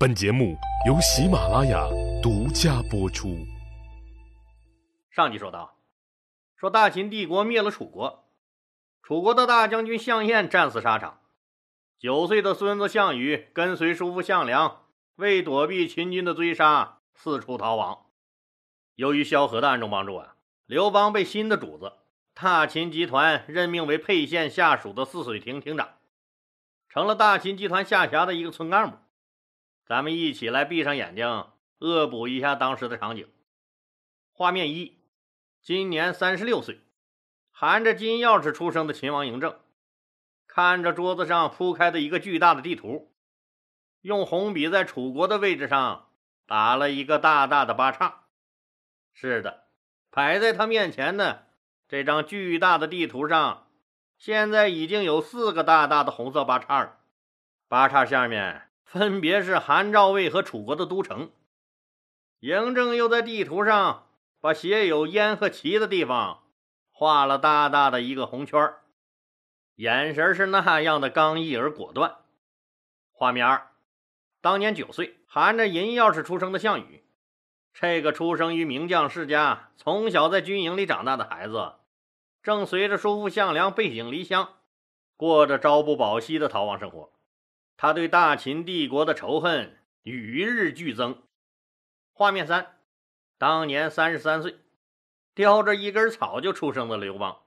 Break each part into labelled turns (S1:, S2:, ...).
S1: 本节目由喜马拉雅独家播出。
S2: 上集说到，说大秦帝国灭了楚国，楚国的大将军项燕战死沙场，九岁的孙子项羽跟随叔父项梁，为躲避秦军的追杀，四处逃亡。由于萧何的暗中帮助啊，刘邦被新的主子大秦集团任命为沛县下属的泗水亭亭长，成了大秦集团下辖的一个村干部。咱们一起来闭上眼睛，恶补一下当时的场景。画面一：今年三十六岁，含着金钥匙出生的秦王嬴政，看着桌子上铺开的一个巨大的地图，用红笔在楚国的位置上打了一个大大的八叉。是的，摆在他面前的这张巨大的地图上，现在已经有四个大大的红色八叉了。八叉下面。分别是韩赵魏和楚国的都城。嬴政又在地图上把写有燕和齐的地方画了大大的一个红圈眼神是那样的刚毅而果断。画面二，当年九岁含着银钥匙出生的项羽，这个出生于名将世家、从小在军营里长大的孩子，正随着叔父项梁背井离乡，过着朝不保夕的逃亡生活。他对大秦帝国的仇恨与日俱增。画面三，当年三十三岁，叼着一根草就出生的刘邦，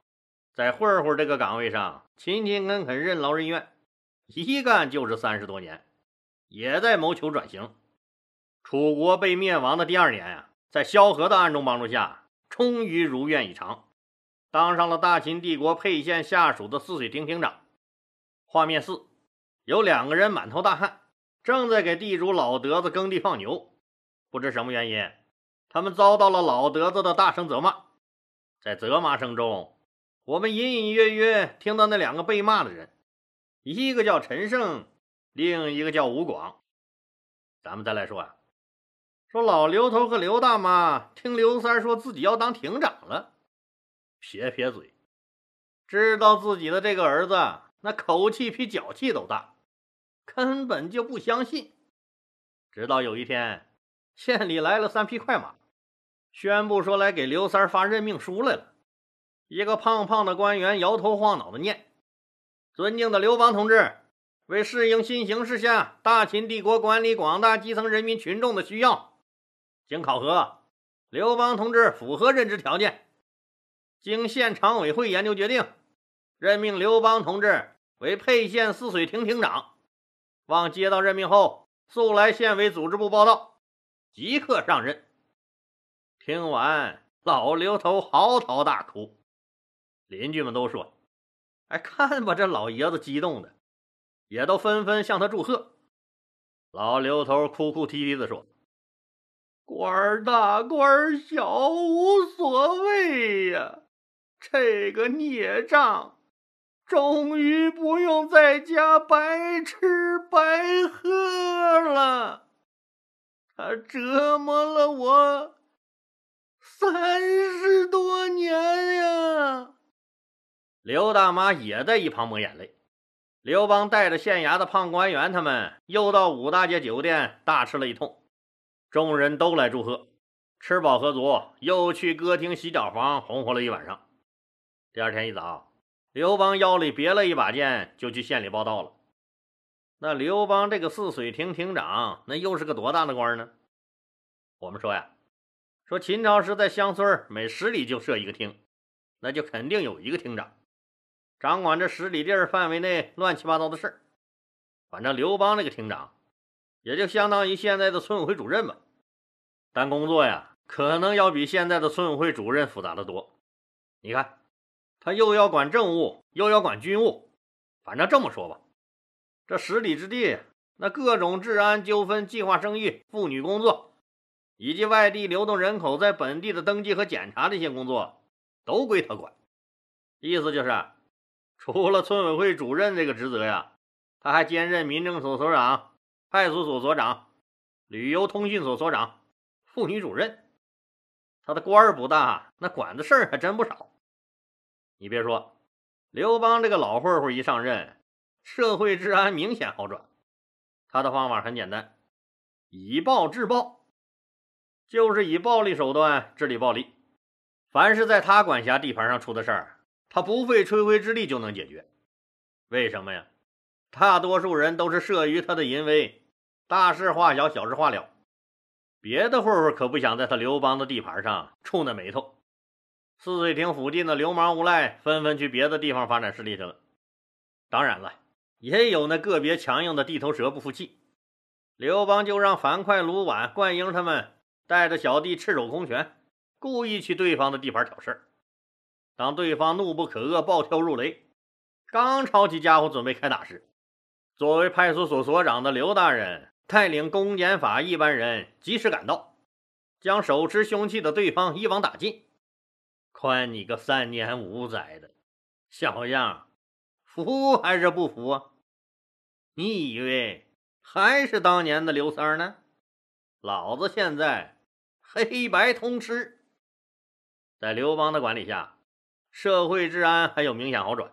S2: 在混混这个岗位上勤勤恳恳、任劳任怨，一干就是三十多年，也在谋求转型。楚国被灭亡的第二年呀，在萧何的暗中帮助下，终于如愿以偿，当上了大秦帝国沛县下属的泗水亭亭长。画面四。有两个人满头大汗，正在给地主老德子耕地放牛。不知什么原因，他们遭到了老德子的大声责骂。在责骂声中，我们隐隐约约听到那两个被骂的人，一个叫陈胜，另一个叫吴广。咱们再来说啊，说老刘头和刘大妈听刘三说自己要当亭长了，撇撇嘴，知道自己的这个儿子那口气比脚气都大。根本就不相信，直到有一天，县里来了三匹快马，宣布说来给刘三发任命书来了。一个胖胖的官员摇头晃脑的念：“尊敬的刘邦同志，为适应新形势下大秦帝国管理广大基层人民群众的需要，经考核，刘邦同志符合任职条件。经县常委会研究决定，任命刘邦同志为沛县泗水亭亭长。”望接到任命后，速来县委组织部报道，即刻上任。听完，老刘头嚎啕大哭，邻居们都说：“哎，看吧，这老爷子激动的，也都纷纷向他祝贺。”老刘头哭哭啼啼的说：“官大官小无所谓呀，这个孽障。”终于不用在家白吃白喝了。他折磨了我三十多年呀！刘大妈也在一旁抹眼泪。刘邦带着县衙的胖官员，他们又到五大街酒店大吃了一通，众人都来祝贺。吃饱喝足，又去歌厅、洗脚房红火了一晚上。第二天一早。刘邦腰里别了一把剑，就去县里报道了。那刘邦这个泗水亭亭长，那又是个多大的官呢？我们说呀，说秦朝时在乡村每十里就设一个厅，那就肯定有一个厅长，掌管这十里地儿范围内乱七八糟的事儿。反正刘邦这个厅长，也就相当于现在的村委会主任吧，但工作呀，可能要比现在的村委会主任复杂的多。你看。他又要管政务，又要管军务，反正这么说吧，这十里之地，那各种治安纠纷、计划生育、妇女工作，以及外地流动人口在本地的登记和检查这些工作，都归他管。意思就是，除了村委会主任这个职责呀，他还兼任民政所所长、派出所所长、旅游通讯所所长、妇女主任。他的官儿不大，那管的事儿还真不少。你别说，刘邦这个老混混一上任，社会治安明显好转。他的方法很简单，以暴制暴，就是以暴力手段治理暴力。凡是在他管辖地盘上出的事儿，他不费吹灰之力就能解决。为什么呀？大多数人都是慑于他的淫威，大事化小，小事化了。别的混混可不想在他刘邦的地盘上触那霉头。泗水亭附近的流氓无赖纷纷去别的地方发展势力去了。当然了，也有那个别强硬的地头蛇不服气，刘邦就让樊哙、卢绾、灌婴他们带着小弟赤手空拳，故意去对方的地盘挑事当对方怒不可遏、暴跳如雷，刚抄起家伙准备开打时，作为派出所所长的刘大人带领公检法一班人及时赶到，将手持凶器的对方一网打尽。宽你个三年五载的小样！服还是不服啊？你以为还是当年的刘三呢？老子现在黑白通吃。在刘邦的管理下，社会治安还有明显好转。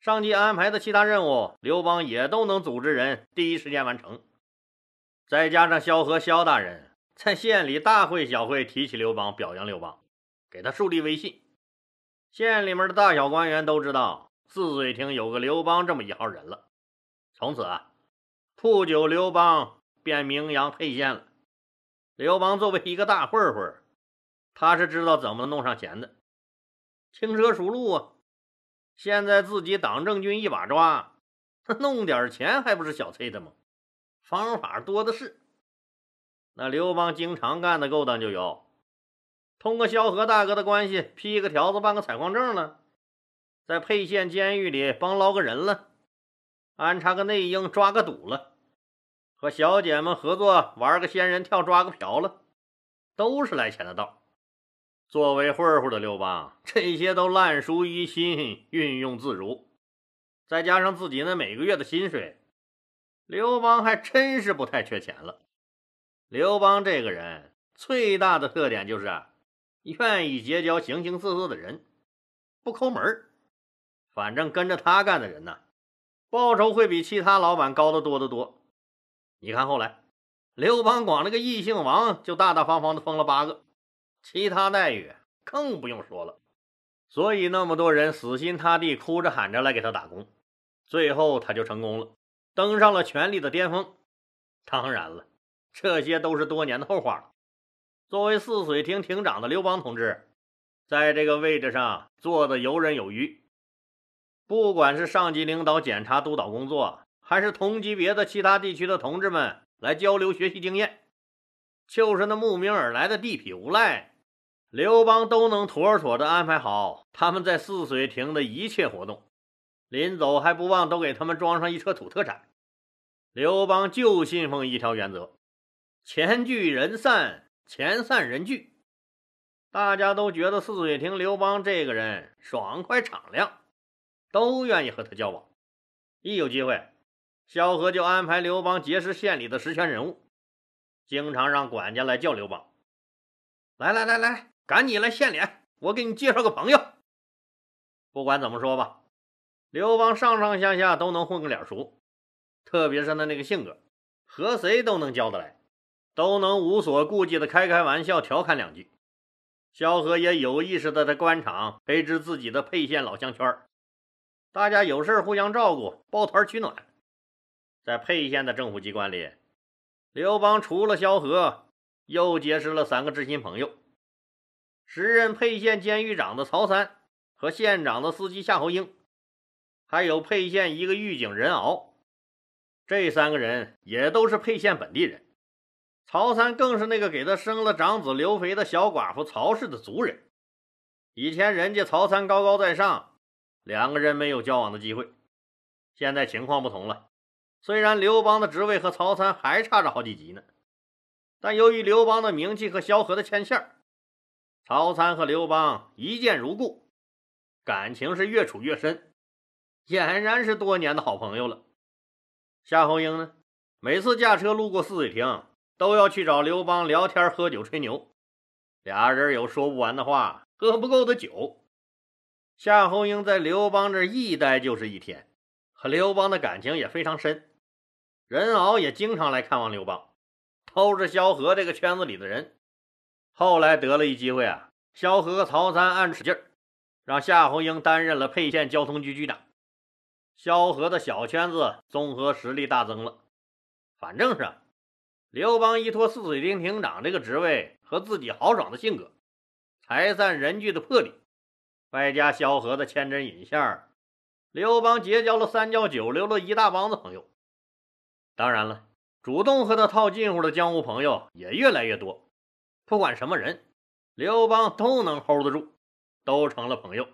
S2: 上级安排的其他任务，刘邦也都能组织人第一时间完成。再加上萧何萧大人在县里大会小会提起刘邦，表扬刘邦，给他树立威信，县里面的大小官员都知道。泗水亭有个刘邦这么一号人了，从此啊，不久刘邦便名扬沛县了。刘邦作为一个大混混，他是知道怎么弄上钱的，轻车熟路啊。现在自己党政军一把抓，弄点钱还不是小崔的吗？方法多的是。那刘邦经常干的勾当就有：通过萧何大哥的关系，批个条子办个采矿证了。在沛县监狱里帮捞个人了，安插个内应抓个赌了，和小姐们合作玩个仙人跳抓个瓢了，都是来钱的道。作为混混的刘邦，这些都烂熟于心，运用自如。再加上自己那每个月的薪水，刘邦还真是不太缺钱了。刘邦这个人最大的特点就是愿意结交形形色色的人，不抠门儿。反正跟着他干的人呢，报酬会比其他老板高得多得多。你看后来，刘邦光那个异姓王就大大方方的封了八个，其他待遇更不用说了。所以那么多人死心塌地、哭着喊着来给他打工，最后他就成功了，登上了权力的巅峰。当然了，这些都是多年的后话了。作为泗水亭亭长的刘邦同志，在这个位置上坐的游刃有余。不管是上级领导检查督导工作，还是同级别的其他地区的同志们来交流学习经验，就是那慕名而来的地痞无赖，刘邦都能妥妥的安排好他们在泗水亭的一切活动。临走还不忘都给他们装上一车土特产。刘邦就信奉一条原则：钱聚人散，钱散人聚。大家都觉得泗水亭刘邦这个人爽快敞亮。都愿意和他交往，一有机会，萧何就安排刘邦结识县里的实权人物，经常让管家来叫刘邦。来来来来，赶紧来献脸，我给你介绍个朋友。不管怎么说吧，刘邦上上下下都能混个脸熟，特别是他那个性格，和谁都能交得来，都能无所顾忌的开开玩笑、调侃两句。萧何也有意识的在官场培植自己的沛县老乡圈大家有事互相照顾，抱团取暖。在沛县的政府机关里，刘邦除了萧何，又结识了三个知心朋友：时任沛县监狱长的曹三和县长的司机夏侯婴，还有沛县一个狱警任敖。这三个人也都是沛县本地人。曹三更是那个给他生了长子刘肥的小寡妇曹氏的族人。以前人家曹三高高在上。两个人没有交往的机会，现在情况不同了。虽然刘邦的职位和曹参还差着好几级呢，但由于刘邦的名气和萧何的牵线曹参和刘邦一见如故，感情是越处越深，俨然是多年的好朋友了。夏侯婴呢，每次驾车路过泗水亭，都要去找刘邦聊天、喝酒、吹牛，俩人有说不完的话，喝不够的酒。夏侯婴在刘邦这一待就是一天，和刘邦的感情也非常深。任敖也经常来看望刘邦，都是萧何这个圈子里的人。后来得了一机会啊，萧何和曹参暗使劲儿，让夏侯婴担任了沛县交通局局长。萧何的小圈子综合实力大增了。反正是啊刘邦依托泗水亭亭长这个职位和自己豪爽的性格，财散人聚的魄力，外加萧何的牵针引线刘邦结交了三教九流的一大帮子朋友。当然了，主动和他套近乎的江湖朋友也越来越多。不管什么人，刘邦都能 hold 得住，都成了朋友。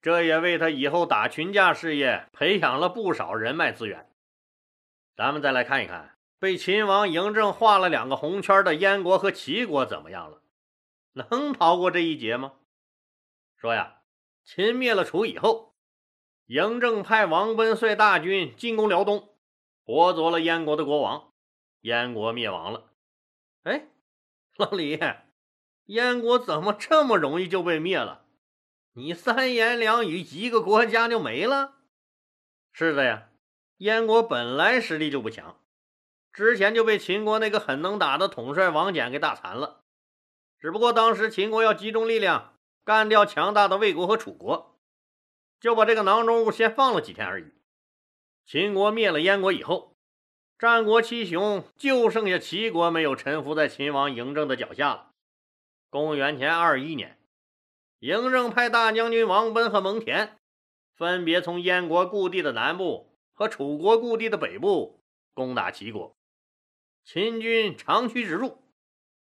S2: 这也为他以后打群架事业培养了不少人脉资源。咱们再来看一看，被秦王嬴政画了两个红圈的燕国和齐国怎么样了？能逃过这一劫吗？说呀，秦灭了楚以后，嬴政派王贲率大军进攻辽东，活捉了燕国的国王，燕国灭亡了。哎。老李，燕国怎么这么容易就被灭了？你三言两语，一个国家就没了？是的呀，燕国本来实力就不强，之前就被秦国那个很能打的统帅王翦给打残了。只不过当时秦国要集中力量干掉强大的魏国和楚国，就把这个囊中物先放了几天而已。秦国灭了燕国以后。战国七雄就剩下齐国没有臣服在秦王嬴政的脚下了。公元前二一年，嬴政派大将军王贲和蒙恬分别从燕国故地的南部和楚国故地的北部攻打齐国。秦军长驱直入，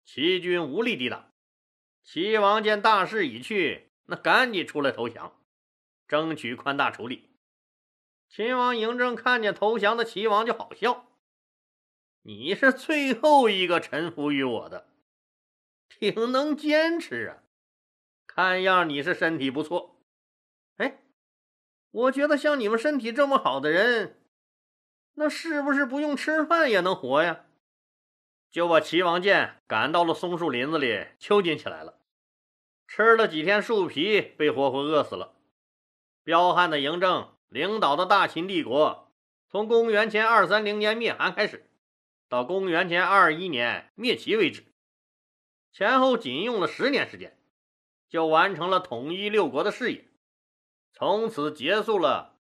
S2: 齐军无力抵挡。齐王见大势已去，那赶紧出来投降，争取宽大处理。秦王嬴政看见投降的齐王就好笑。你是最后一个臣服于我的，挺能坚持啊！看样你是身体不错。哎，我觉得像你们身体这么好的人，那是不是不用吃饭也能活呀？就把齐王建赶到了松树林子里囚禁起来了，吃了几天树皮，被活活饿死了。彪悍的嬴政领导的大秦帝国，从公元前二三零年灭韩开始。到公元前二一年灭齐为止，前后仅用了十年时间，就完成了统一六国的事业，从此结束了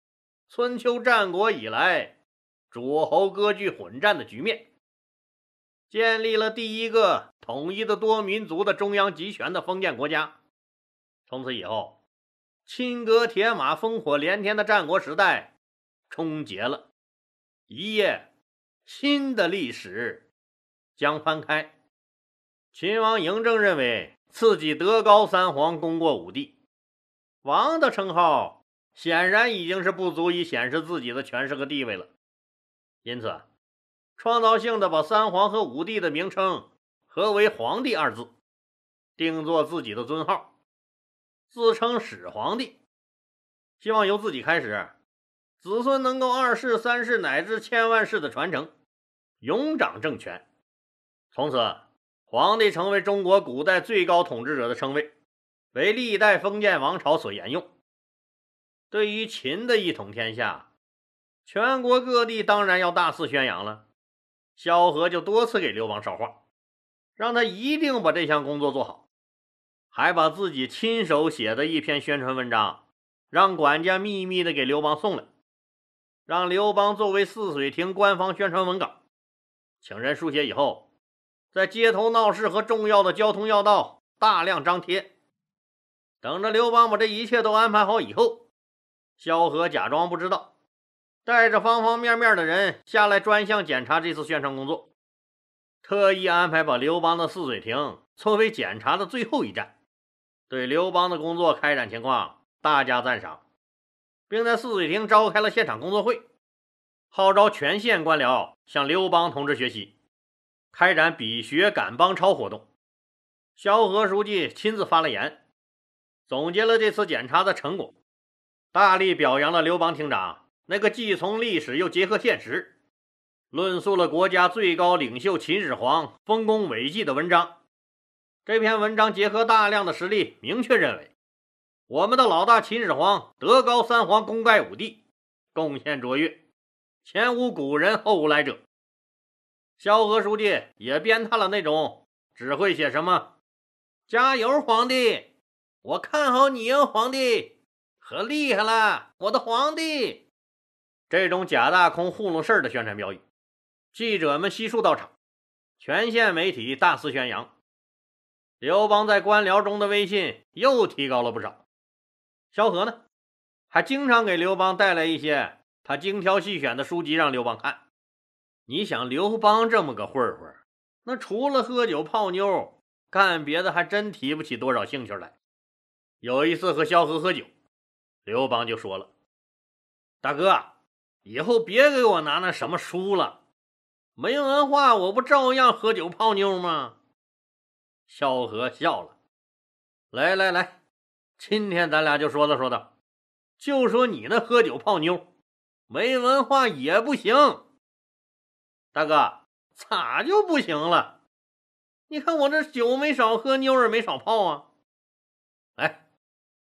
S2: 春秋战国以来诸侯割据混战的局面，建立了第一个统一的多民族的中央集权的封建国家。从此以后，金戈铁马、烽火连天的战国时代终结了，一夜。新的历史将翻开。秦王嬴政认为自己德高三皇，功过五帝，王的称号显然已经是不足以显示自己的权势和地位了，因此，创造性的把三皇和五帝的名称合为“皇帝”二字，定做自己的尊号，自称始皇帝，希望由自己开始。子孙能够二世、三世乃至千万世的传承，永掌政权。从此，皇帝成为中国古代最高统治者的称谓，为历代封建王朝所沿用。对于秦的一统天下，全国各地当然要大肆宣扬了。萧何就多次给刘邦捎话，让他一定把这项工作做好，还把自己亲手写的一篇宣传文章，让管家秘密的给刘邦送来。让刘邦作为泗水亭官方宣传文稿，请人书写以后，在街头闹市和重要的交通要道大量张贴。等着刘邦把这一切都安排好以后，萧何假装不知道，带着方方面面的人下来专项检查这次宣传工作，特意安排把刘邦的泗水亭作为检查的最后一站，对刘邦的工作开展情况大加赞赏。并在泗水亭召开了现场工作会，号召全县官僚向刘邦同志学习，开展比学赶帮超活动。萧何书记亲自发了言，总结了这次检查的成果，大力表扬了刘邦厅长那个既从历史又结合现实，论述了国家最高领袖秦始皇丰功伟绩的文章。这篇文章结合大量的实例，明确认为。我们的老大秦始皇德高三皇，功盖五帝，贡献卓越，前无古人后无来者。萧何书记也鞭挞了那种只会写什么“加油，皇帝，我看好你哟，皇帝”和“厉害了，我的皇帝”这种假大空糊弄事儿的宣传标语。记者们悉数到场，全县媒体大肆宣扬。刘邦在官僚中的威信又提高了不少。萧何呢，还经常给刘邦带来一些他精挑细选的书籍让刘邦看。你想，刘邦这么个混混，那除了喝酒泡妞，干别的还真提不起多少兴趣来。有一次和萧何喝酒，刘邦就说了：“大哥，以后别给我拿那什么书了。”没文化，我不照样喝酒泡妞吗？萧何笑了，来来来，今天咱俩就说道说道，就说你那喝酒泡妞，没文化也不行。大哥，咋就不行了？你看我这酒没少喝，妞儿没少泡啊。哎，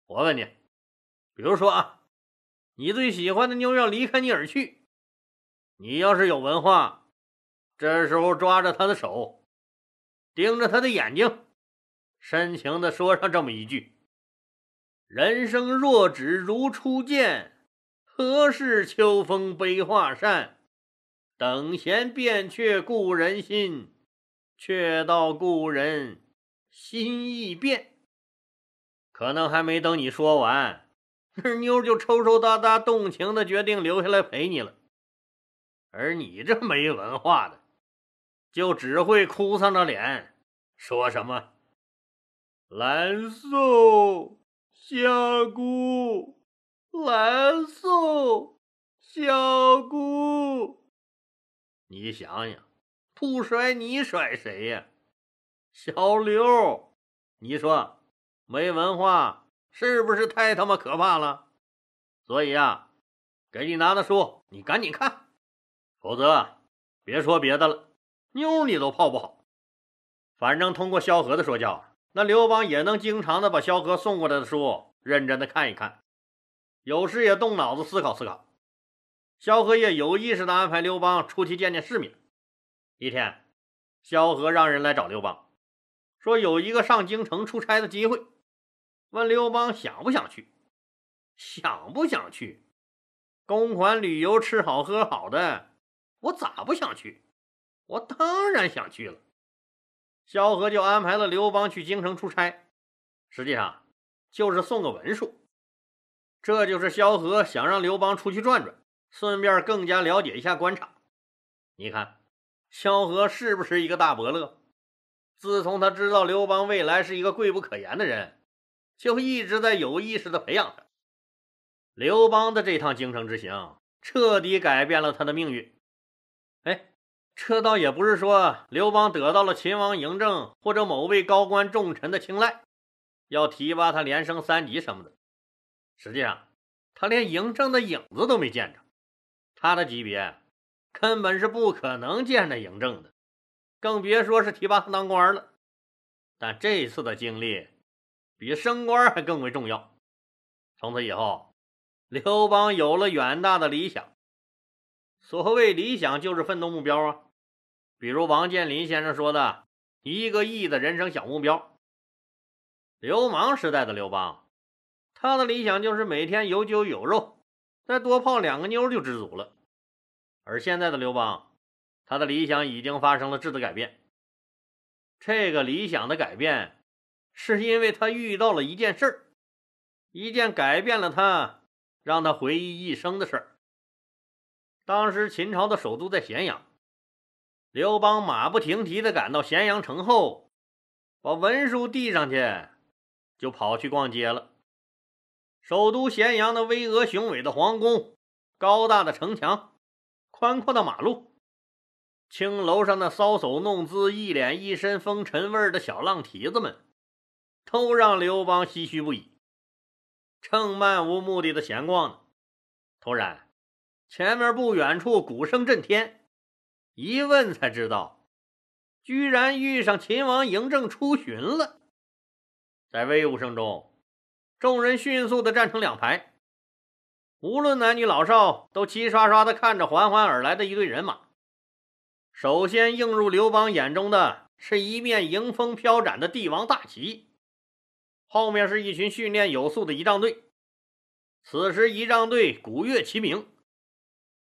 S2: 我问你，比如说啊，你最喜欢的妞要离开你而去，你要是有文化。这时候抓着他的手，盯着他的眼睛，深情地说上这么一句：“人生若只如初见，何事秋风悲画扇？等闲变却故人心，却道故人心易变。”可能还没等你说完，二妞就抽抽搭搭、动情的决定留下来陪你了。而你这没文化的。就只会哭丧着脸说什么“蓝瘦小姑，蓝瘦小姑”。你想想，不甩你甩谁呀？小刘，你说没文化是不是太他妈可怕了？所以啊，给你拿的书你赶紧看，否则别说别的了。妞你都泡不好，反正通过萧何的说教，那刘邦也能经常的把萧何送过来的书认真的看一看，有时也动脑子思考思考。萧何也有意识的安排刘邦出去见见世面。一天，萧何让人来找刘邦，说有一个上京城出差的机会，问刘邦想不想去？想不想去？公款旅游，吃好喝好的，我咋不想去？我当然想去了，萧何就安排了刘邦去京城出差，实际上就是送个文书。这就是萧何想让刘邦出去转转，顺便更加了解一下官场。你看，萧何是不是一个大伯乐？自从他知道刘邦未来是一个贵不可言的人，就一直在有意识的培养他。刘邦的这趟京城之行，彻底改变了他的命运。哎。这倒也不是说刘邦得到了秦王嬴政或者某位高官重臣的青睐，要提拔他连升三级什么的。实际上，他连嬴政的影子都没见着，他的级别根本是不可能见着嬴政的，更别说是提拔他当官了。但这次的经历比升官还更为重要。从此以后，刘邦有了远大的理想。所谓理想，就是奋斗目标啊。比如王健林先生说的“一个亿的人生小目标”，流氓时代的刘邦，他的理想就是每天有酒有肉，再多泡两个妞就知足了。而现在的刘邦，他的理想已经发生了质的改变。这个理想的改变，是因为他遇到了一件事儿，一件改变了他、让他回忆一生的事儿。当时秦朝的首都在咸阳。刘邦马不停蹄地赶到咸阳城后，把文书递上去，就跑去逛街了。首都咸阳的巍峨雄伟的皇宫、高大的城墙、宽阔的马路、青楼上的搔首弄姿、一脸一身风尘味的小浪蹄子们，都让刘邦唏嘘不已。正漫无目的的闲逛呢，突然，前面不远处鼓声震天。一问才知道，居然遇上秦王嬴政出巡了。在威武声中，众人迅速的站成两排，无论男女老少，都齐刷刷的看着缓缓而来的一队人马。首先映入刘邦眼中的是一面迎风飘展的帝王大旗，后面是一群训练有素的仪仗队。此时，仪仗队鼓乐齐鸣，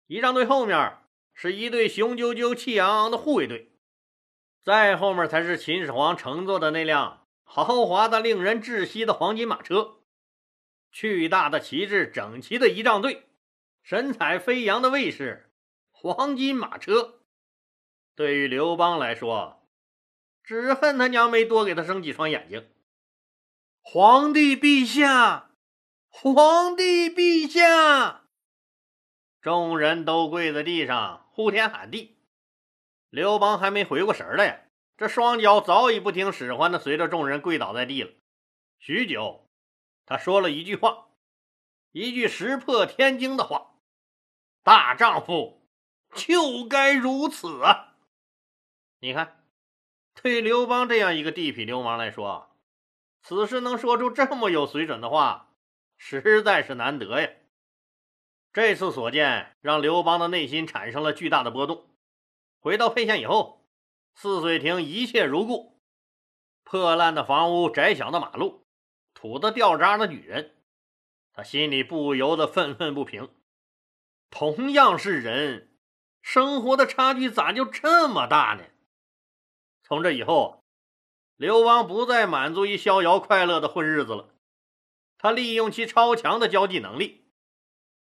S2: 仪仗队后面是一队雄赳赳、气昂昂的护卫队，再后面才是秦始皇乘坐的那辆豪华的、令人窒息的黄金马车。巨大的旗帜，整齐的仪仗队，神采飞扬的卫士，黄金马车。对于刘邦来说，只恨他娘没多给他生几双眼睛。皇帝陛下，皇帝陛下！众人都跪在地上呼天喊地。刘邦还没回过神来，这双脚早已不听使唤的随着众人跪倒在地了。许久，他说了一句话，一句石破天惊的话：“大丈夫就该如此啊！”你看，对刘邦这样一个地痞流氓来说，此时能说出这么有水准的话，实在是难得呀。这次所见让刘邦的内心产生了巨大的波动。回到沛县以后，泗水亭一切如故，破烂的房屋、窄小的马路、土的掉渣的女人，他心里不由得愤愤不平。同样是人，生活的差距咋就这么大呢？从这以后，刘邦不再满足于逍遥快乐的混日子了。他利用其超强的交际能力，